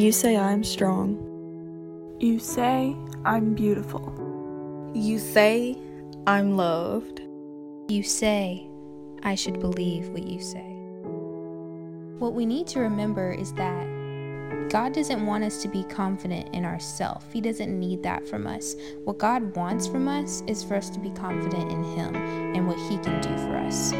You say I'm strong. You say I'm beautiful. You say I'm loved. You say I should believe what you say. What we need to remember is that God doesn't want us to be confident in ourselves. He doesn't need that from us. What God wants from us is for us to be confident in Him and what He can do for us.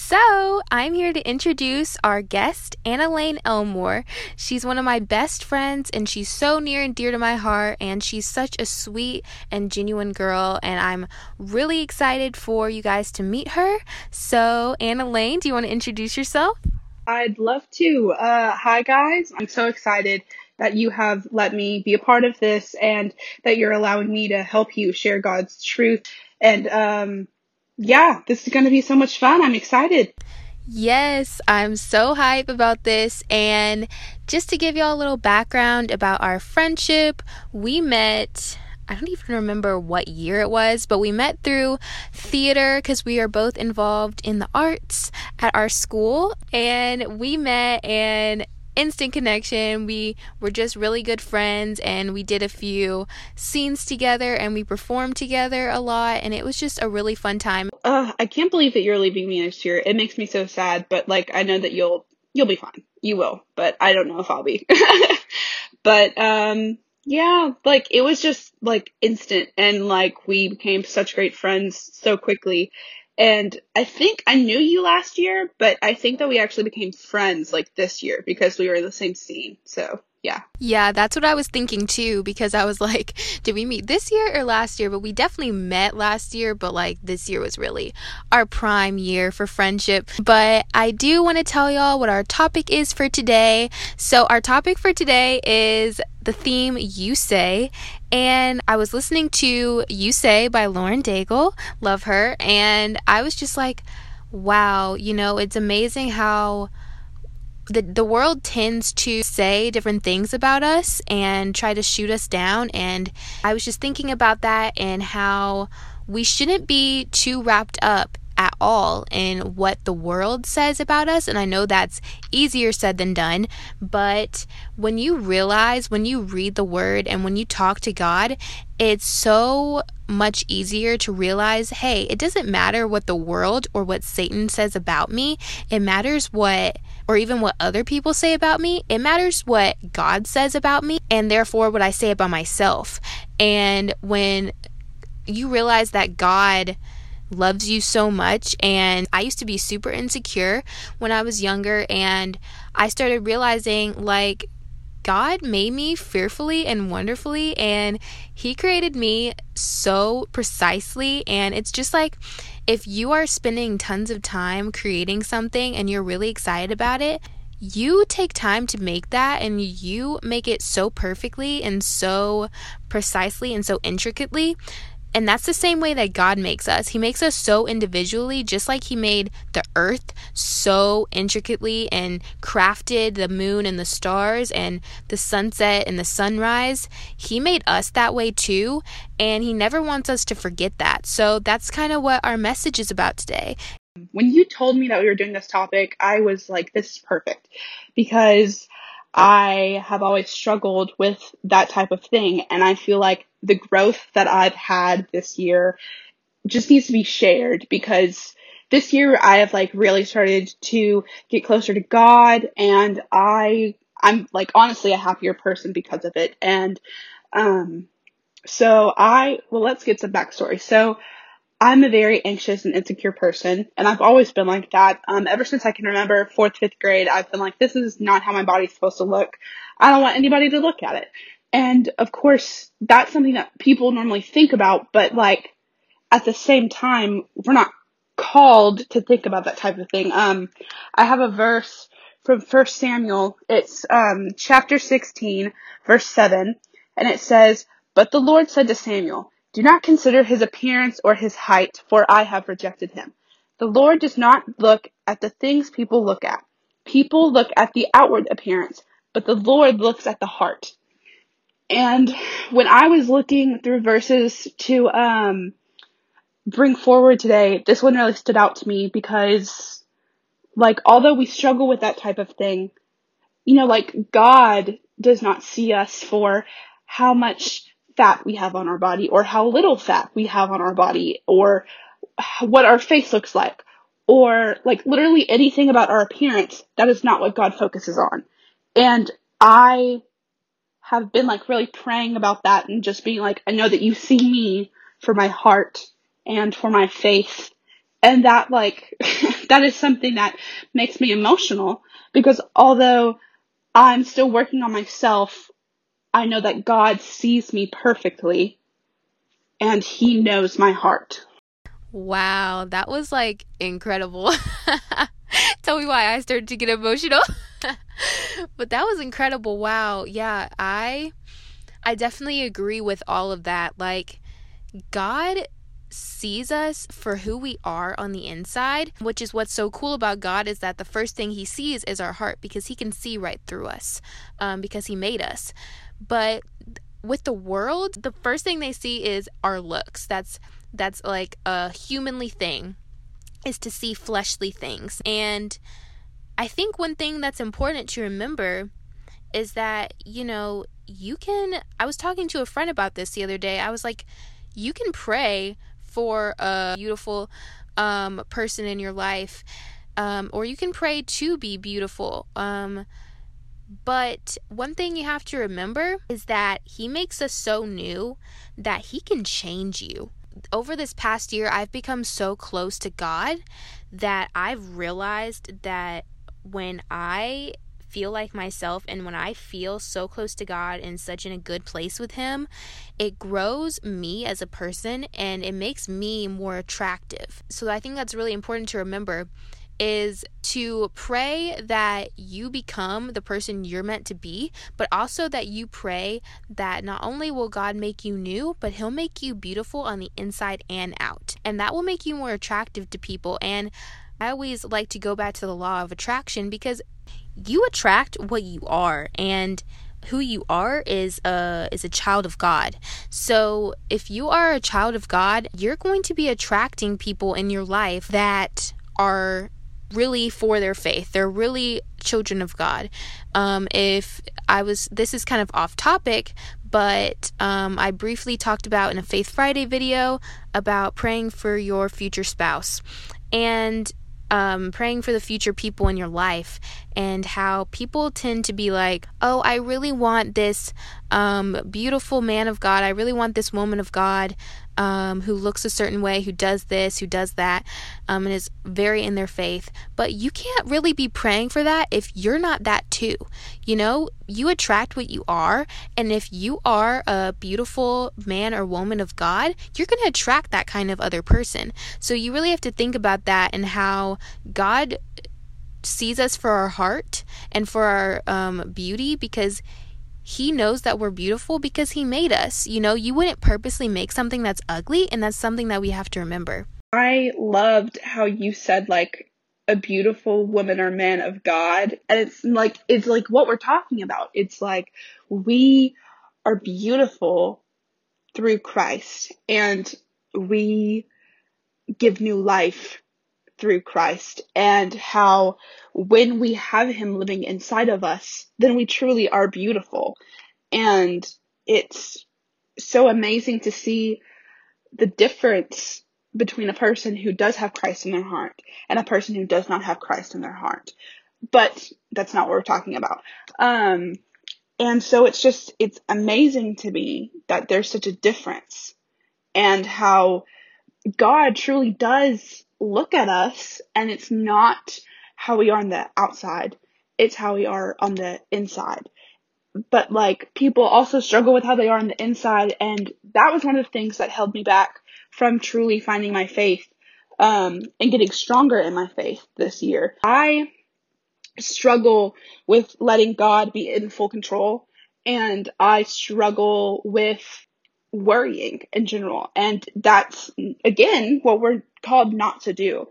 So, I'm here to introduce our guest, Anna Lane Elmore. She's one of my best friends, and she's so near and dear to my heart, and she's such a sweet and genuine girl, and I'm really excited for you guys to meet her. So, Anna Lane, do you want to introduce yourself? I'd love to. Uh, hi, guys. I'm so excited that you have let me be a part of this and that you're allowing me to help you share God's truth. And um, yeah, this is going to be so much fun. I'm excited. Yes, I'm so hype about this. And just to give y'all a little background about our friendship, we met. I don't even remember what year it was, but we met through theater because we are both involved in the arts at our school. And we met, and instant connection. We were just really good friends and we did a few scenes together and we performed together a lot and it was just a really fun time. Uh, I can't believe that you're leaving me next year. It makes me so sad, but like I know that you'll you'll be fine. You will, but I don't know if I'll be. but um yeah, like it was just like instant and like we became such great friends so quickly and I think I knew you last year, but I think that we actually became friends like this year because we were in the same scene. So yeah. Yeah, that's what I was thinking too because I was like, did we meet this year or last year? But we definitely met last year, but like this year was really our prime year for friendship. But I do want to tell y'all what our topic is for today. So, our topic for today is the theme You Say. And I was listening to You Say by Lauren Daigle, love her. And I was just like, wow, you know, it's amazing how the the world tends to say different things about us and try to shoot us down and I was just thinking about that and how we shouldn't be too wrapped up at all in what the world says about us. And I know that's easier said than done. But when you realize, when you read the word and when you talk to God, it's so much easier to realize hey, it doesn't matter what the world or what Satan says about me. It matters what or even what other people say about me. It matters what God says about me and therefore what I say about myself. And when you realize that God loves you so much. And I used to be super insecure when I was younger, and I started realizing like God made me fearfully and wonderfully, and He created me so precisely. And it's just like if you are spending tons of time creating something and you're really excited about it, you take time to make that and you make it so perfectly and so precisely and so intricately and that's the same way that God makes us. He makes us so individually, just like He made the earth so intricately and crafted the moon and the stars and the sunset and the sunrise. He made us that way too. And He never wants us to forget that. So that's kind of what our message is about today. When you told me that we were doing this topic, I was like, this is perfect because I have always struggled with that type of thing. And I feel like the growth that I've had this year just needs to be shared because this year I have like really started to get closer to God and I, I'm like honestly a happier person because of it. And, um, so I, well, let's get some backstory. So I'm a very anxious and insecure person, and I've always been like that. Um, ever since I can remember fourth, fifth grade, I've been like, this is not how my body's supposed to look. I don't want anybody to look at it. And of course, that's something that people normally think about, but like, at the same time, we're not called to think about that type of thing. Um, I have a verse from First Samuel. It's, um, chapter 16, verse 7, and it says, But the Lord said to Samuel, Do not consider his appearance or his height, for I have rejected him. The Lord does not look at the things people look at. People look at the outward appearance, but the Lord looks at the heart. And when I was looking through verses to um, bring forward today, this one really stood out to me because, like, although we struggle with that type of thing, you know, like, God does not see us for how much fat we have on our body or how little fat we have on our body or what our face looks like or like literally anything about our appearance. That is not what God focuses on. And I have been like really praying about that and just being like, I know that you see me for my heart and for my faith. And that like, that is something that makes me emotional because although I'm still working on myself, I know that God sees me perfectly and he knows my heart. Wow, that was like incredible. Tell me why I started to get emotional. but that was incredible. Wow. Yeah, I I definitely agree with all of that. Like God sees us for who we are on the inside, which is what's so cool about God is that the first thing he sees is our heart because he can see right through us um, because he made us. But with the world, the first thing they see is our looks. That's that's like a humanly thing is to see fleshly things. And I think one thing that's important to remember is that, you know, you can. I was talking to a friend about this the other day. I was like, you can pray for a beautiful um, person in your life, um, or you can pray to be beautiful. Um, but one thing you have to remember is that He makes us so new that He can change you. Over this past year, I've become so close to God that I've realized that when I feel like myself and when I feel so close to God and such in a good place with Him, it grows me as a person and it makes me more attractive. So I think that's really important to remember is to pray that you become the person you're meant to be, but also that you pray that not only will God make you new, but He'll make you beautiful on the inside and out. And that will make you more attractive to people. And I always like to go back to the law of attraction because you attract what you are and who you are is a is a child of God. So if you are a child of God, you're going to be attracting people in your life that are really for their faith. They're really children of God. Um, if I was, this is kind of off topic, but um, I briefly talked about in a Faith Friday video about praying for your future spouse. And um, praying for the future people in your life and how people tend to be like, oh, I really want this um, beautiful man of God. I really want this woman of God um, who looks a certain way, who does this, who does that, um, and is very in their faith. But you can't really be praying for that if you're not that too. You know, you attract what you are, and if you are a beautiful man or woman of God, you're going to attract that kind of other person. So you really have to think about that and how God sees us for our heart and for our um, beauty because he knows that we're beautiful because he made us. You know, you wouldn't purposely make something that's ugly, and that's something that we have to remember. I loved how you said like a beautiful woman or man of God. And it's like it's like what we're talking about. It's like we are beautiful through Christ and we give new life through Christ and how when we have him living inside of us, then we truly are beautiful. And it's so amazing to see the difference between a person who does have Christ in their heart and a person who does not have Christ in their heart. But that's not what we're talking about. Um, and so it's just, it's amazing to me that there's such a difference and how God truly does look at us and it's not how we are on the outside. It's how we are on the inside. But like people also struggle with how they are on the inside and that was one of the things that held me back from truly finding my faith um, and getting stronger in my faith this year. I struggle with letting God be in full control and I struggle with worrying in general. And that's again what we're called not to do.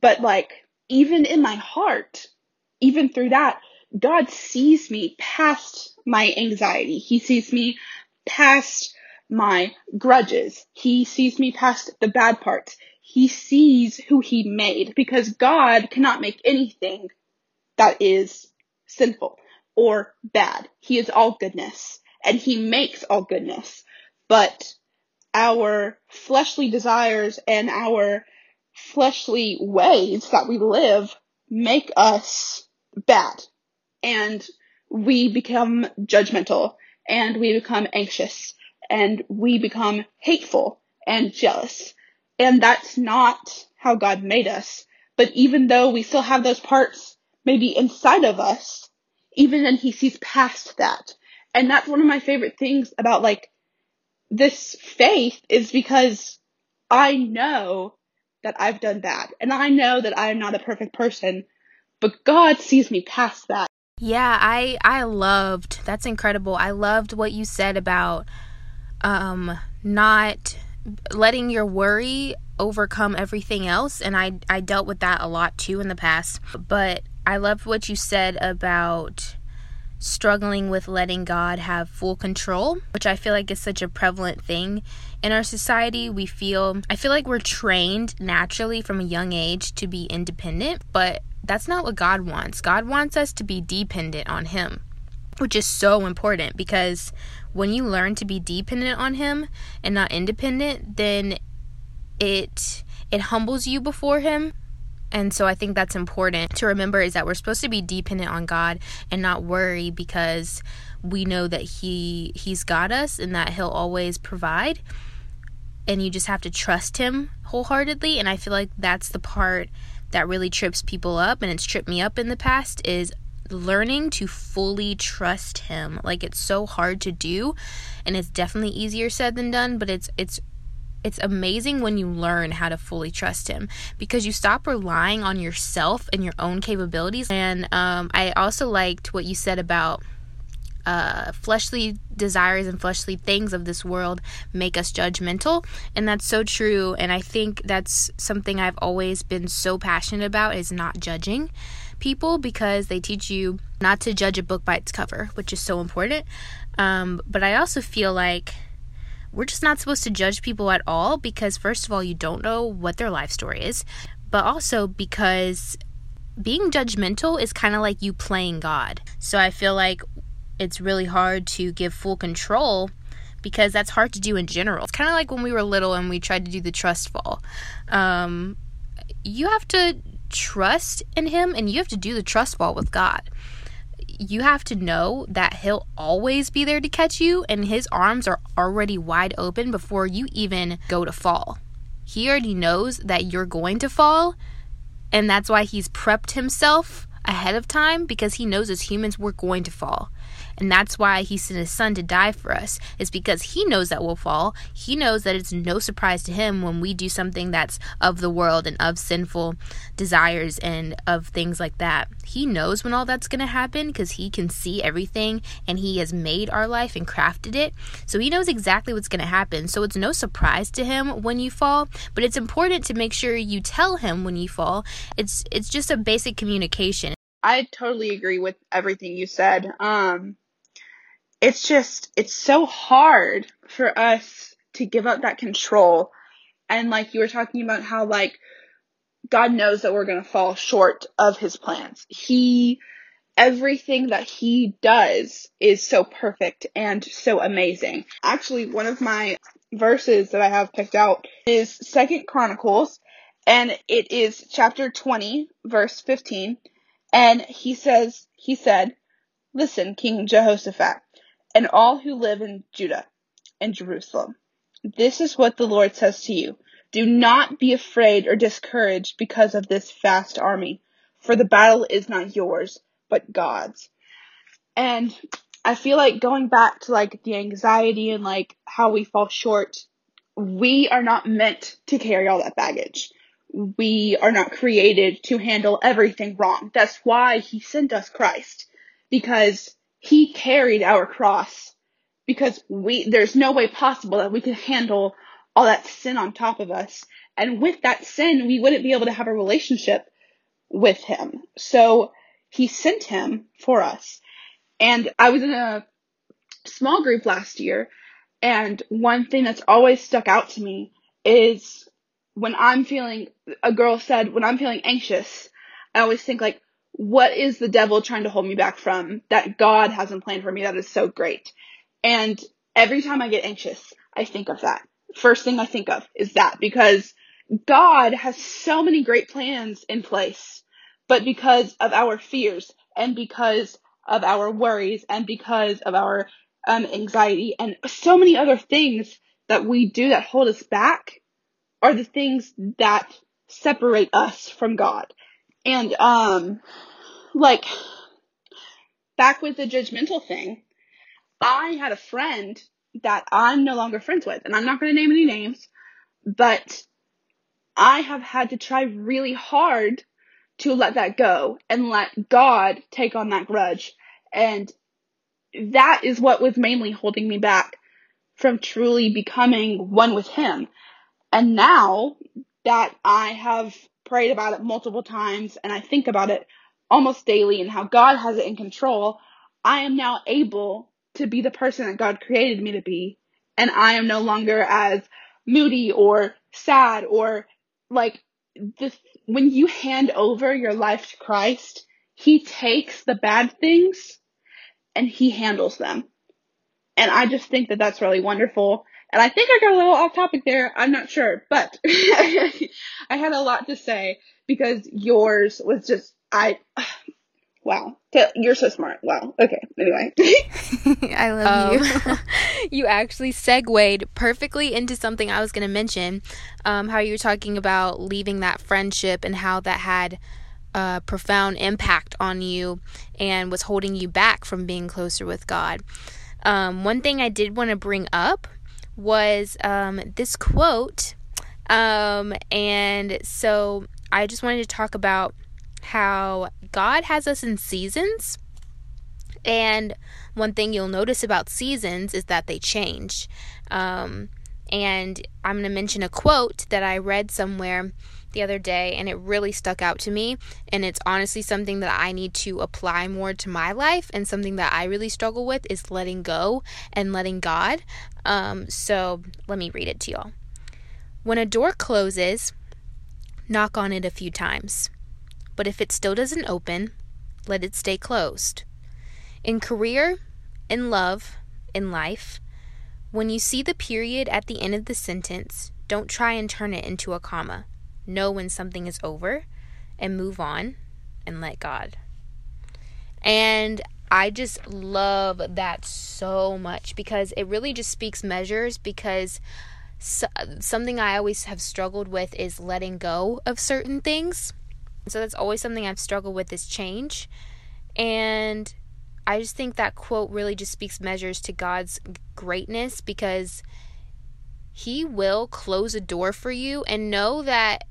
But like, even in my heart, even through that, God sees me past my anxiety. He sees me past my grudges. He sees me past the bad parts. He sees who he made because God cannot make anything that is sinful or bad. He is all goodness and he makes all goodness. But our fleshly desires and our fleshly ways that we live make us bad and we become judgmental and we become anxious and we become hateful and jealous. And that's not how God made us. But even though we still have those parts maybe inside of us, even then he sees past that. And that's one of my favorite things about like this faith is because I know that I've done that. and I know that I am not a perfect person, but God sees me past that. Yeah, I I loved. That's incredible. I loved what you said about um not letting your worry overcome everything else and I I dealt with that a lot too in the past. But I loved what you said about struggling with letting God have full control, which I feel like is such a prevalent thing in our society. We feel I feel like we're trained naturally from a young age to be independent, but that's not what God wants. God wants us to be dependent on Him, which is so important because when you learn to be dependent on Him and not independent, then it it humbles you before Him. And so I think that's important to remember is that we're supposed to be dependent on God and not worry because we know that he he's got us and that he'll always provide and you just have to trust him wholeheartedly and I feel like that's the part that really trips people up and it's tripped me up in the past is learning to fully trust him. Like it's so hard to do and it's definitely easier said than done, but it's it's it's amazing when you learn how to fully trust him because you stop relying on yourself and your own capabilities. And um, I also liked what you said about uh, fleshly desires and fleshly things of this world make us judgmental. And that's so true. And I think that's something I've always been so passionate about is not judging people because they teach you not to judge a book by its cover, which is so important. Um, but I also feel like we're just not supposed to judge people at all because, first of all, you don't know what their life story is, but also because being judgmental is kind of like you playing God. So I feel like it's really hard to give full control because that's hard to do in general. It's kind of like when we were little and we tried to do the trust fall. Um, you have to trust in Him and you have to do the trust fall with God. You have to know that He'll always be there to catch you and His arms are already wide open before you even go to fall. He already knows that you're going to fall, and that's why He's prepped Himself ahead of time because He knows as humans we're going to fall. And that's why he sent his son to die for us, is because he knows that we'll fall. He knows that it's no surprise to him when we do something that's of the world and of sinful desires and of things like that. He knows when all that's going to happen because he can see everything and he has made our life and crafted it. So he knows exactly what's going to happen. So it's no surprise to him when you fall, but it's important to make sure you tell him when you fall. It's it's just a basic communication. I totally agree with everything you said. Um, it's just, it's so hard for us to give up that control. And like you were talking about how like God knows that we're going to fall short of his plans. He, everything that he does is so perfect and so amazing. Actually, one of my verses that I have picked out is Second Chronicles and it is chapter 20 verse 15 and he says he said listen king jehoshaphat and all who live in Judah and Jerusalem. This is what the Lord says to you. Do not be afraid or discouraged because of this vast army, for the battle is not yours, but God's. And I feel like going back to like the anxiety and like how we fall short, we are not meant to carry all that baggage. We are not created to handle everything wrong. That's why he sent us Christ. Because he carried our cross because we, there's no way possible that we could handle all that sin on top of us. And with that sin, we wouldn't be able to have a relationship with him. So he sent him for us. And I was in a small group last year. And one thing that's always stuck out to me is when I'm feeling, a girl said, when I'm feeling anxious, I always think like, what is the devil trying to hold me back from that God hasn't planned for me that is so great? And every time I get anxious, I think of that. First thing I think of is that because God has so many great plans in place, but because of our fears and because of our worries and because of our um, anxiety and so many other things that we do that hold us back are the things that separate us from God. And, um, like, back with the judgmental thing, I had a friend that I'm no longer friends with, and I'm not going to name any names, but I have had to try really hard to let that go and let God take on that grudge. And that is what was mainly holding me back from truly becoming one with Him. And now that I have prayed about it multiple times and I think about it almost daily and how God has it in control, I am now able to be the person that God created me to be. And I am no longer as moody or sad or like this, when you hand over your life to Christ, He takes the bad things and He handles them. And I just think that that's really wonderful. And I think I got a little off topic there. I'm not sure, but I had a lot to say because yours was just, I, wow. You're so smart. Wow. Okay. Anyway. I love um, you. you actually segued perfectly into something I was going to mention. Um, how you were talking about leaving that friendship and how that had a profound impact on you and was holding you back from being closer with God. Um, one thing I did want to bring up was um, this quote. Um, and so I just wanted to talk about how God has us in seasons. And one thing you'll notice about seasons is that they change. Um, and I'm going to mention a quote that I read somewhere the other day and it really stuck out to me. And it's honestly something that I need to apply more to my life. And something that I really struggle with is letting go and letting God. Um, so let me read it to y'all. When a door closes, knock on it a few times. But if it still doesn't open, let it stay closed. In career, in love, in life, when you see the period at the end of the sentence, don't try and turn it into a comma know when something is over and move on and let God. And I just love that so much because it really just speaks measures because so, something I always have struggled with is letting go of certain things. So that's always something I've struggled with is change. And I just think that quote really just speaks measures to God's greatness because he will close a door for you and know that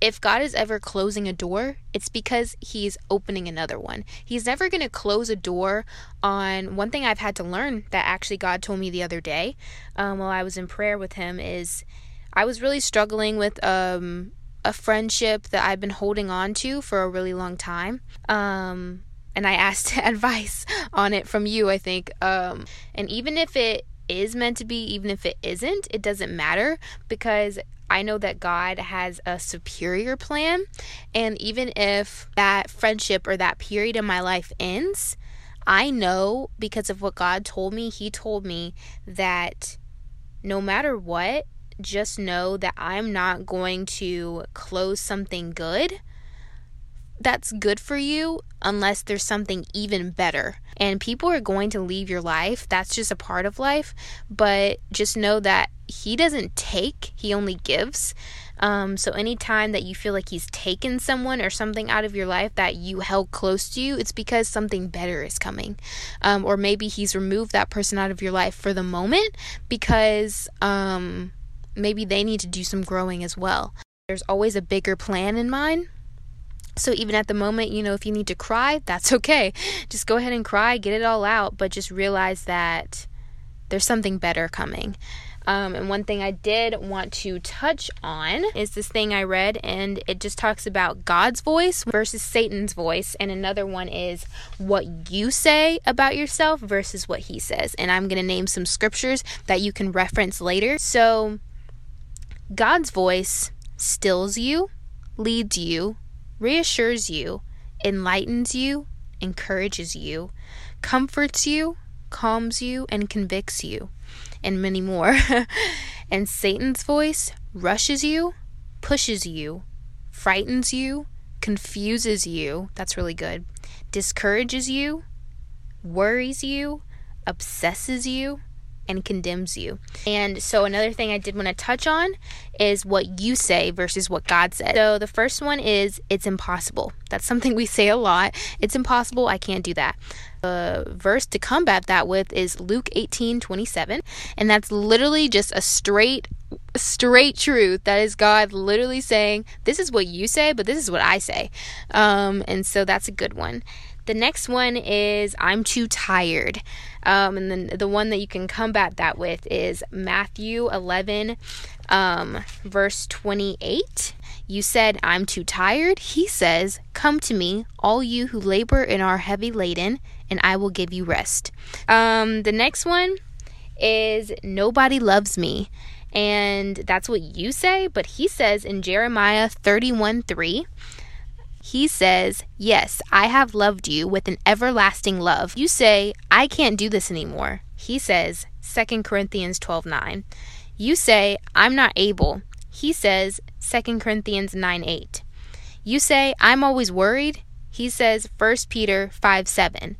if God is ever closing a door, it's because He's opening another one. He's never going to close a door on one thing I've had to learn that actually God told me the other day um, while I was in prayer with Him is I was really struggling with um, a friendship that I've been holding on to for a really long time. Um, and I asked advice on it from you, I think. Um, and even if it is meant to be, even if it isn't, it doesn't matter because I know that God has a superior plan. And even if that friendship or that period in my life ends, I know because of what God told me, He told me that no matter what, just know that I'm not going to close something good that's good for you unless there's something even better. And people are going to leave your life. That's just a part of life. But just know that He doesn't take, He only gives. Um, so anytime that you feel like He's taken someone or something out of your life that you held close to you, it's because something better is coming. Um, or maybe He's removed that person out of your life for the moment because um, maybe they need to do some growing as well. There's always a bigger plan in mind so even at the moment, you know, if you need to cry, that's okay. Just go ahead and cry, get it all out, but just realize that there's something better coming. Um, and one thing I did want to touch on is this thing I read, and it just talks about God's voice versus Satan's voice. And another one is what you say about yourself versus what he says. And I'm going to name some scriptures that you can reference later. So, God's voice stills you, leads you, reassures you, enlightens you, encourages you, comforts you, calms you, and convicts you and many more. and Satan's voice rushes you, pushes you, frightens you, confuses you. That's really good. Discourages you, worries you, obsesses you, and condemns you. And so, another thing I did want to touch on is what you say versus what God said. So, the first one is it's impossible. That's something we say a lot. It's impossible. I can't do that. The verse to combat that with is Luke 18 27. And that's literally just a straight straight truth that is god literally saying this is what you say but this is what i say um, and so that's a good one the next one is I'm too tired. Um, and then the one that you can combat that with is Matthew 11, um, verse 28. You said, I'm too tired. He says, Come to me, all you who labor and are heavy laden, and I will give you rest. Um, the next one is Nobody loves me. And that's what you say, but he says in Jeremiah 31 3, he says, Yes, I have loved you with an everlasting love. You say, I can't do this anymore. He says, 2 Corinthians 12 9. You say, I'm not able. He says, 2 Corinthians 9 8. You say, I'm always worried. He says, 1 Peter 5 7.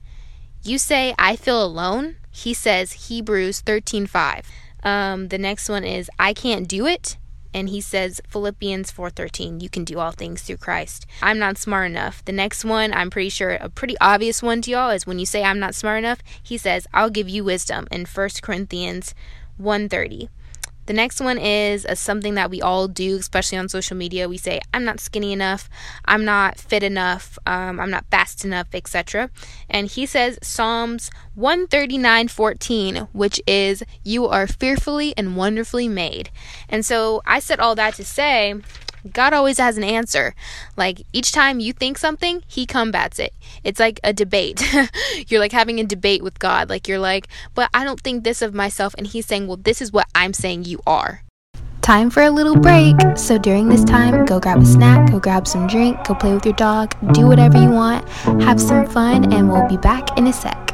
You say, I feel alone. He says, Hebrews 13 5. Um, the next one is, I can't do it and he says Philippians 4:13 you can do all things through Christ. I'm not smart enough. The next one, I'm pretty sure a pretty obvious one to y'all is when you say I'm not smart enough, he says I'll give you wisdom in 1 Corinthians 1:30. The next one is a, something that we all do, especially on social media. We say, I'm not skinny enough, I'm not fit enough, um, I'm not fast enough, etc. And he says Psalms 139:14, which is, You are fearfully and wonderfully made. And so I said all that to say, God always has an answer. Like each time you think something, he combats it. It's like a debate. you're like having a debate with God. Like you're like, but I don't think this of myself. And he's saying, well, this is what I'm saying you are. Time for a little break. So during this time, go grab a snack, go grab some drink, go play with your dog, do whatever you want, have some fun, and we'll be back in a sec.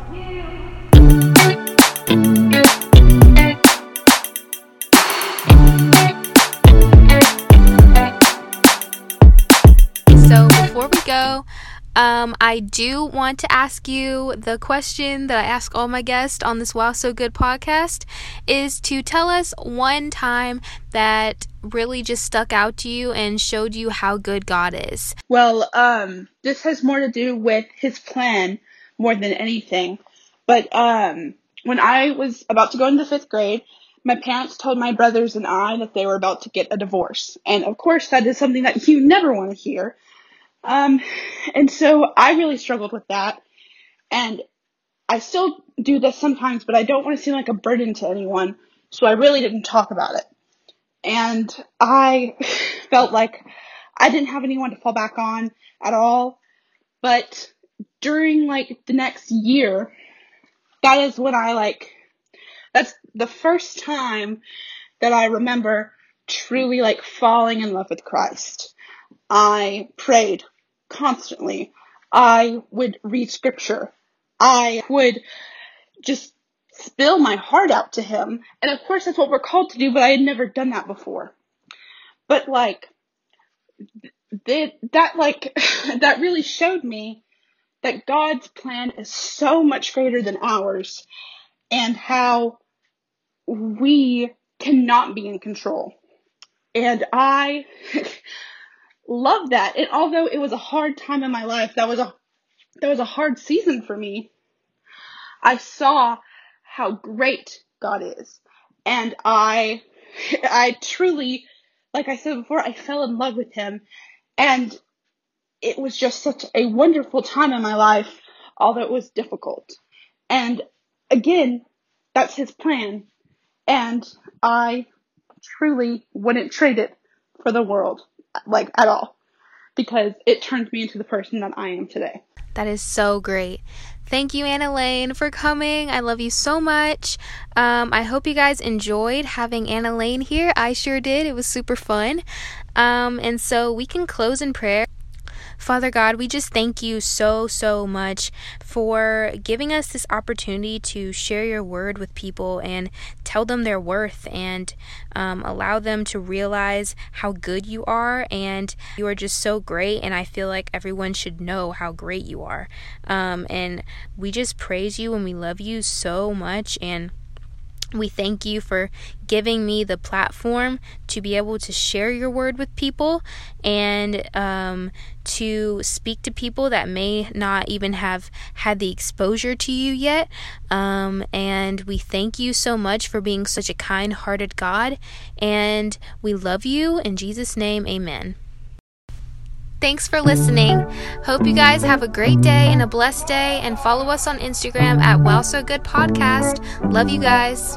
Um, I do want to ask you the question that I ask all my guests on this Wow So Good podcast is to tell us one time that really just stuck out to you and showed you how good God is. Well, um, this has more to do with his plan more than anything. But um, when I was about to go into fifth grade, my parents told my brothers and I that they were about to get a divorce. And of course, that is something that you never want to hear. Um, and so I really struggled with that. And I still do this sometimes, but I don't want to seem like a burden to anyone. So I really didn't talk about it. And I felt like I didn't have anyone to fall back on at all. But during like the next year, that is when I like, that's the first time that I remember truly like falling in love with Christ. I prayed constantly. I would read scripture. I would just spill my heart out to him. And of course, that's what we're called to do, but I had never done that before. But like, that, like, that really showed me that God's plan is so much greater than ours and how we cannot be in control. And I, love that. And although it was a hard time in my life, that was a that was a hard season for me. I saw how great God is. And I I truly like I said before, I fell in love with him and it was just such a wonderful time in my life, although it was difficult. And again, that's his plan. And I truly wouldn't trade it for the world, like at all, because it turned me into the person that I am today. That is so great. Thank you, Anna Lane, for coming. I love you so much. Um, I hope you guys enjoyed having Anna Lane here. I sure did. It was super fun. Um, and so we can close in prayer. Father God, we just thank you so, so much for giving us this opportunity to share your word with people and tell them their worth and um, allow them to realize how good you are. And you are just so great. And I feel like everyone should know how great you are. Um, and we just praise you and we love you so much. And we thank you for giving me the platform to be able to share your word with people and um, to speak to people that may not even have had the exposure to you yet. Um, and we thank you so much for being such a kind hearted God. And we love you. In Jesus' name, amen. Thanks for listening. Hope you guys have a great day and a blessed day, and follow us on Instagram at Wow So Good Podcast. Love you guys.